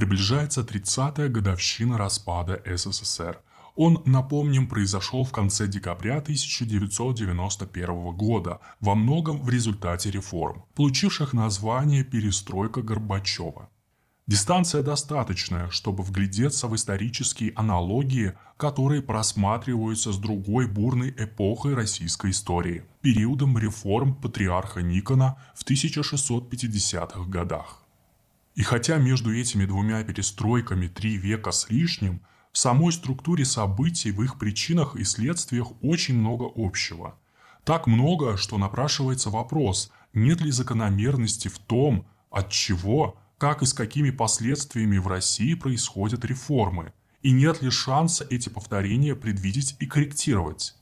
Приближается 30-я годовщина распада СССР. Он, напомним, произошел в конце декабря 1991 года, во многом в результате реформ, получивших название «Перестройка Горбачева». Дистанция достаточная, чтобы вглядеться в исторические аналогии, которые просматриваются с другой бурной эпохой российской истории – периодом реформ патриарха Никона в 1650-х годах. И хотя между этими двумя перестройками три века с лишним, в самой структуре событий, в их причинах и следствиях очень много общего. Так много, что напрашивается вопрос, нет ли закономерности в том, от чего, как и с какими последствиями в России происходят реформы, и нет ли шанса эти повторения предвидеть и корректировать.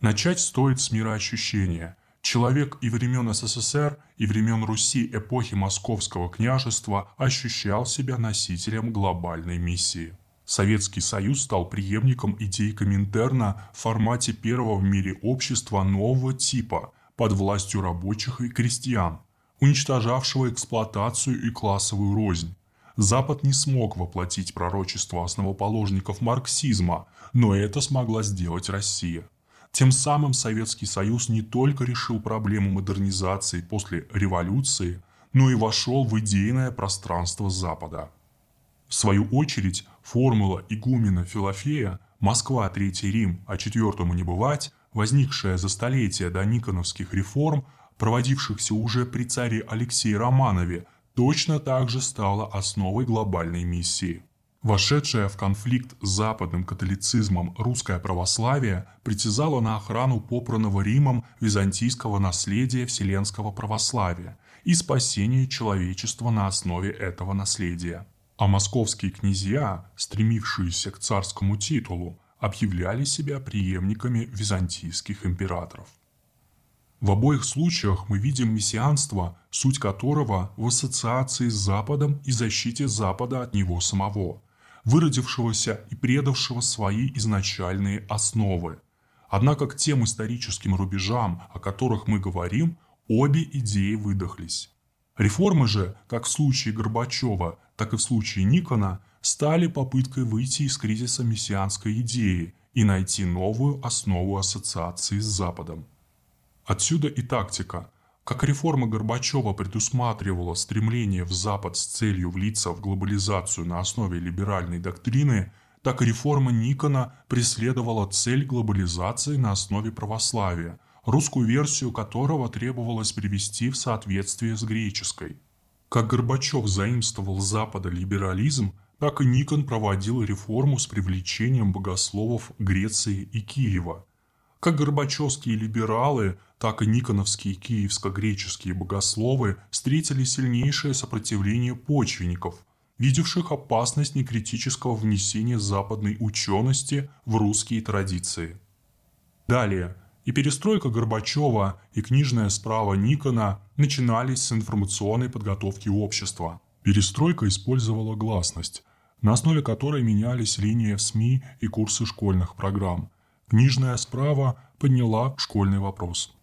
Начать стоит с мироощущения – Человек и времен СССР, и времен Руси эпохи Московского княжества ощущал себя носителем глобальной миссии. Советский Союз стал преемником идей Коминтерна в формате первого в мире общества нового типа под властью рабочих и крестьян, уничтожавшего эксплуатацию и классовую рознь. Запад не смог воплотить пророчество основоположников марксизма, но это смогла сделать Россия – тем самым Советский Союз не только решил проблему модернизации после революции, но и вошел в идейное пространство Запада. В свою очередь, формула игумена Филофея «Москва, Третий Рим, а четвертому не бывать», возникшая за столетия до Никоновских реформ, проводившихся уже при царе Алексее Романове, точно так же стала основой глобальной миссии. Вошедшая в конфликт с западным католицизмом русское православие притязало на охрану попранного Римом византийского наследия вселенского православия и спасение человечества на основе этого наследия. А московские князья, стремившиеся к царскому титулу, объявляли себя преемниками византийских императоров. В обоих случаях мы видим мессианство, суть которого в ассоциации с Западом и защите Запада от него самого – выродившегося и предавшего свои изначальные основы. Однако к тем историческим рубежам, о которых мы говорим, обе идеи выдохлись. Реформы же, как в случае Горбачева, так и в случае Никона, стали попыткой выйти из кризиса мессианской идеи и найти новую основу ассоциации с Западом. Отсюда и тактика, как реформа Горбачева предусматривала стремление в Запад с целью влиться в глобализацию на основе либеральной доктрины, так и реформа Никона преследовала цель глобализации на основе православия, русскую версию которого требовалось привести в соответствие с греческой. Как Горбачев заимствовал с Запада либерализм, так и Никон проводил реформу с привлечением богословов Греции и Киева. Как горбачевские либералы, так и никоновские киевско-греческие богословы встретили сильнейшее сопротивление почвенников, видевших опасность некритического внесения западной учености в русские традиции. Далее, и перестройка Горбачева, и книжная справа Никона начинались с информационной подготовки общества. Перестройка использовала гласность, на основе которой менялись линии в СМИ и курсы школьных программ. Книжная справа подняла школьный вопрос.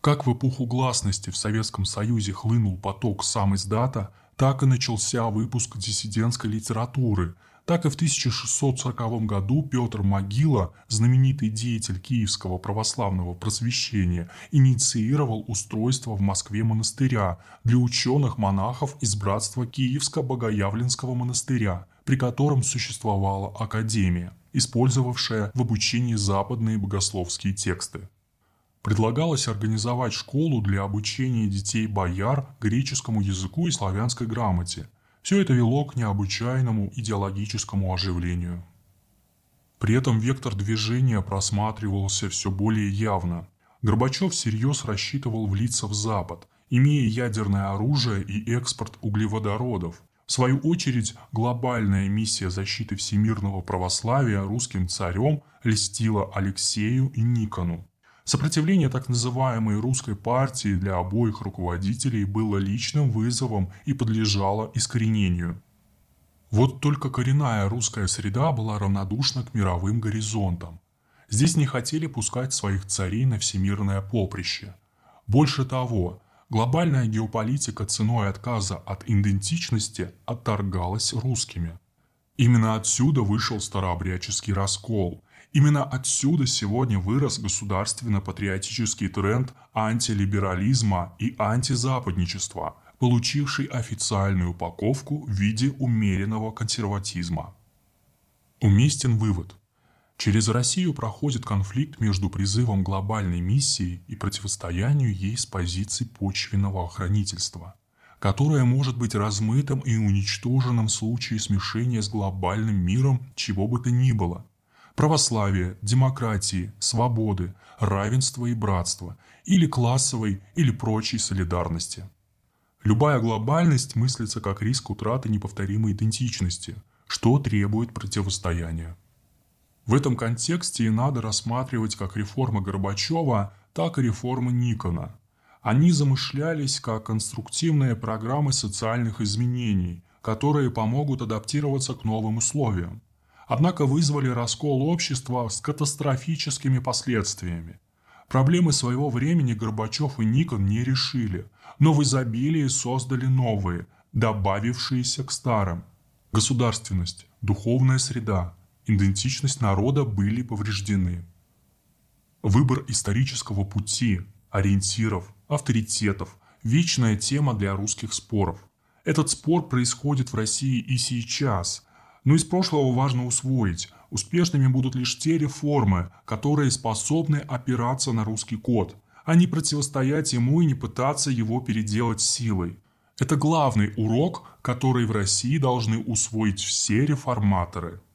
Как в эпоху гласности в Советском Союзе хлынул поток сам издата, так и начался выпуск диссидентской литературы. Так и в 1640 году Петр Могила, знаменитый деятель киевского православного просвещения, инициировал устройство в Москве монастыря для ученых-монахов из братства Киевско-Богоявленского монастыря, при котором существовала академия, использовавшая в обучении западные богословские тексты. Предлагалось организовать школу для обучения детей бояр греческому языку и славянской грамоте. Все это вело к необычайному идеологическому оживлению. При этом вектор движения просматривался все более явно. Горбачев всерьез рассчитывал влиться в Запад, имея ядерное оружие и экспорт углеводородов. В свою очередь, глобальная миссия защиты всемирного православия русским царем льстила Алексею и Никону. Сопротивление так называемой русской партии для обоих руководителей было личным вызовом и подлежало искоренению. Вот только коренная русская среда была равнодушна к мировым горизонтам. Здесь не хотели пускать своих царей на всемирное поприще. Больше того, Глобальная геополитика ценой отказа от идентичности отторгалась русскими. Именно отсюда вышел старообрядческий раскол. Именно отсюда сегодня вырос государственно-патриотический тренд антилиберализма и антизападничества, получивший официальную упаковку в виде умеренного консерватизма. Уместен вывод. Через Россию проходит конфликт между призывом глобальной миссии и противостоянию ей с позиции почвенного охранительства, которое может быть размытым и уничтоженным в случае смешения с глобальным миром чего бы то ни было – православия, демократии, свободы, равенства и братства, или классовой или прочей солидарности. Любая глобальность мыслится как риск утраты неповторимой идентичности, что требует противостояния. В этом контексте и надо рассматривать как реформы Горбачева, так и реформы Никона. Они замышлялись как конструктивные программы социальных изменений, которые помогут адаптироваться к новым условиям. Однако вызвали раскол общества с катастрофическими последствиями. Проблемы своего времени Горбачев и Никон не решили, но в изобилии создали новые, добавившиеся к старым. Государственность, духовная среда, идентичность народа были повреждены. Выбор исторического пути, ориентиров, авторитетов – вечная тема для русских споров. Этот спор происходит в России и сейчас, но из прошлого важно усвоить – успешными будут лишь те реформы, которые способны опираться на русский код, а не противостоять ему и не пытаться его переделать силой. Это главный урок, который в России должны усвоить все реформаторы –